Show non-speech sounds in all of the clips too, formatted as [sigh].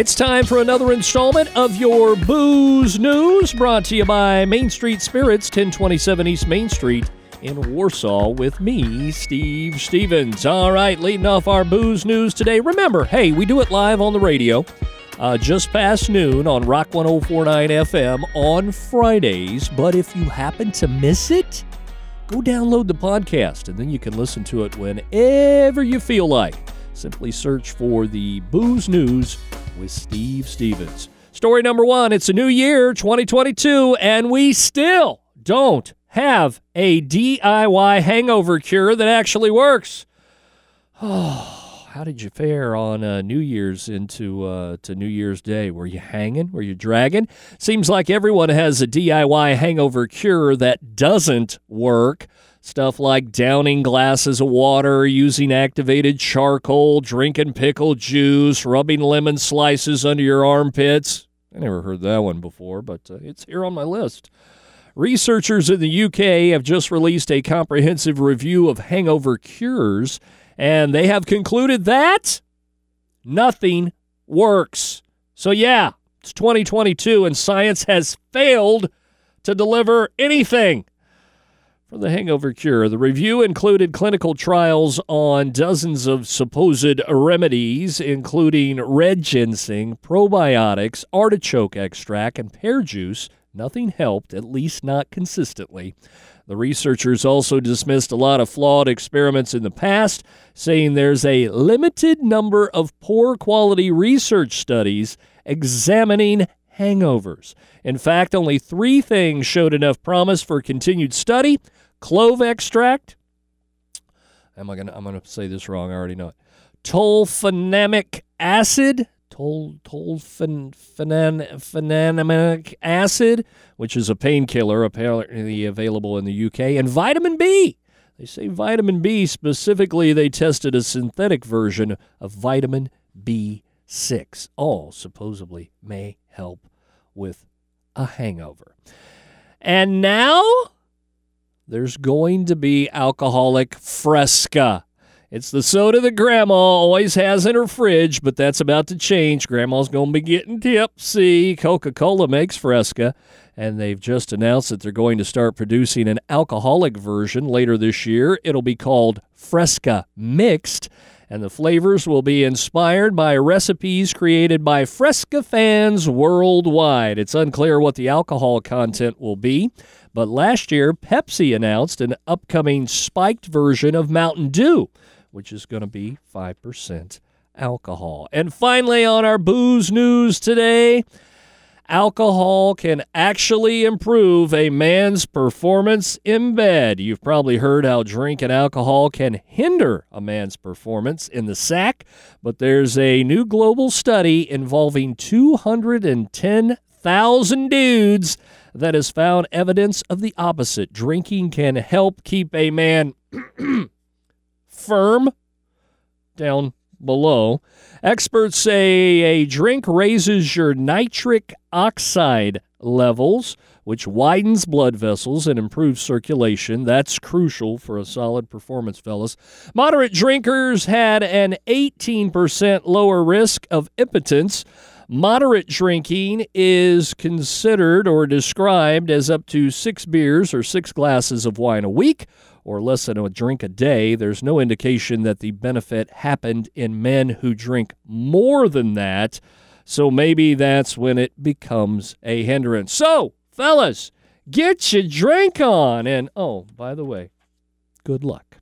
It's time for another installment of your Booze News, brought to you by Main Street Spirits, 1027 East Main Street in Warsaw, with me, Steve Stevens. All right, leading off our Booze News today. Remember, hey, we do it live on the radio. Uh, just past noon on Rock 1049 FM on Fridays. But if you happen to miss it, go download the podcast and then you can listen to it whenever you feel like. Simply search for the Booze News with Steve Stevens. Story number one it's a new year, 2022, and we still don't have a DIY hangover cure that actually works. Oh, [sighs] how did you fare on uh, New Year's into uh, to New Year's Day? Were you hanging? Were you dragging? Seems like everyone has a DIY hangover cure that doesn't work. Stuff like downing glasses of water, using activated charcoal, drinking pickle juice, rubbing lemon slices under your armpits. I never heard that one before, but uh, it's here on my list. Researchers in the UK have just released a comprehensive review of hangover cures, and they have concluded that nothing works. So, yeah, it's 2022, and science has failed to deliver anything for the hangover cure. The review included clinical trials on dozens of supposed remedies, including red ginseng, probiotics, artichoke extract, and pear juice. Nothing helped, at least not consistently. The researchers also dismissed a lot of flawed experiments in the past, saying there's a limited number of poor quality research studies examining hangovers. In fact, only three things showed enough promise for continued study clove extract. Am I gonna? I'm gonna say this wrong. I already know it. Tolfenamic acid. Tol tolfenamic acid, which is a painkiller apparently available in the UK, and vitamin B. They say vitamin B specifically. They tested a synthetic version of vitamin B6. All supposedly may help with a hangover. And now there's going to be alcoholic fresca. It's the soda that grandma always has in her fridge, but that's about to change. Grandma's going to be getting tipsy. Coca Cola makes fresca, and they've just announced that they're going to start producing an alcoholic version later this year. It'll be called Fresca Mixed, and the flavors will be inspired by recipes created by Fresca fans worldwide. It's unclear what the alcohol content will be. But last year, Pepsi announced an upcoming spiked version of Mountain Dew, which is going to be 5% alcohol. And finally, on our booze news today, alcohol can actually improve a man's performance in bed. You've probably heard how drinking alcohol can hinder a man's performance in the sack, but there's a new global study involving 210,000 dudes that has found evidence of the opposite. Drinking can help keep a man [clears throat] firm down below. Experts say a drink raises your nitric oxide levels, which widens blood vessels and improves circulation. That's crucial for a solid performance, fellas. Moderate drinkers had an 18% lower risk of impotence. Moderate drinking is considered or described as up to six beers or six glasses of wine a week or less than a drink a day. There's no indication that the benefit happened in men who drink more than that. So maybe that's when it becomes a hindrance. So, fellas, get your drink on. And oh, by the way, good luck.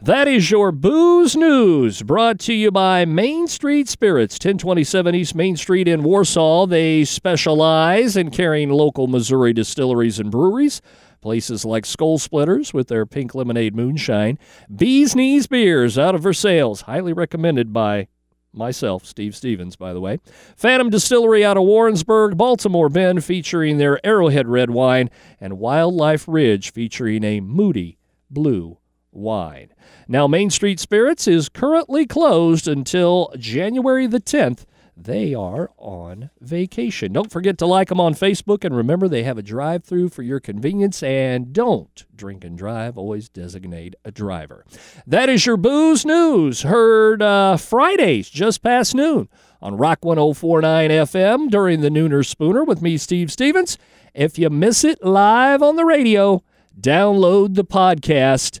That is your booze news brought to you by Main Street Spirits, 1027 East Main Street in Warsaw. They specialize in carrying local Missouri distilleries and breweries. Places like Skull Splitters with their pink lemonade moonshine. Bees Knees Beers out of Versailles, highly recommended by myself, Steve Stevens, by the way. Phantom Distillery out of Warrensburg, Baltimore Bend, featuring their Arrowhead Red Wine, and Wildlife Ridge, featuring a moody blue wine. Now, Main Street Spirits is currently closed until January the 10th. they are on vacation. Don't forget to like them on Facebook, and remember they have a drive through for your convenience. And don't drink and drive, always designate a driver. That is your booze news, heard uh, Fridays just past noon on Rock 1049 FM during the Nooner Spooner with me, Steve Stevens. If you miss it live on the radio, download the podcast.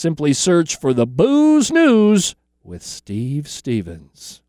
Simply search for the Booze News with Steve Stevens.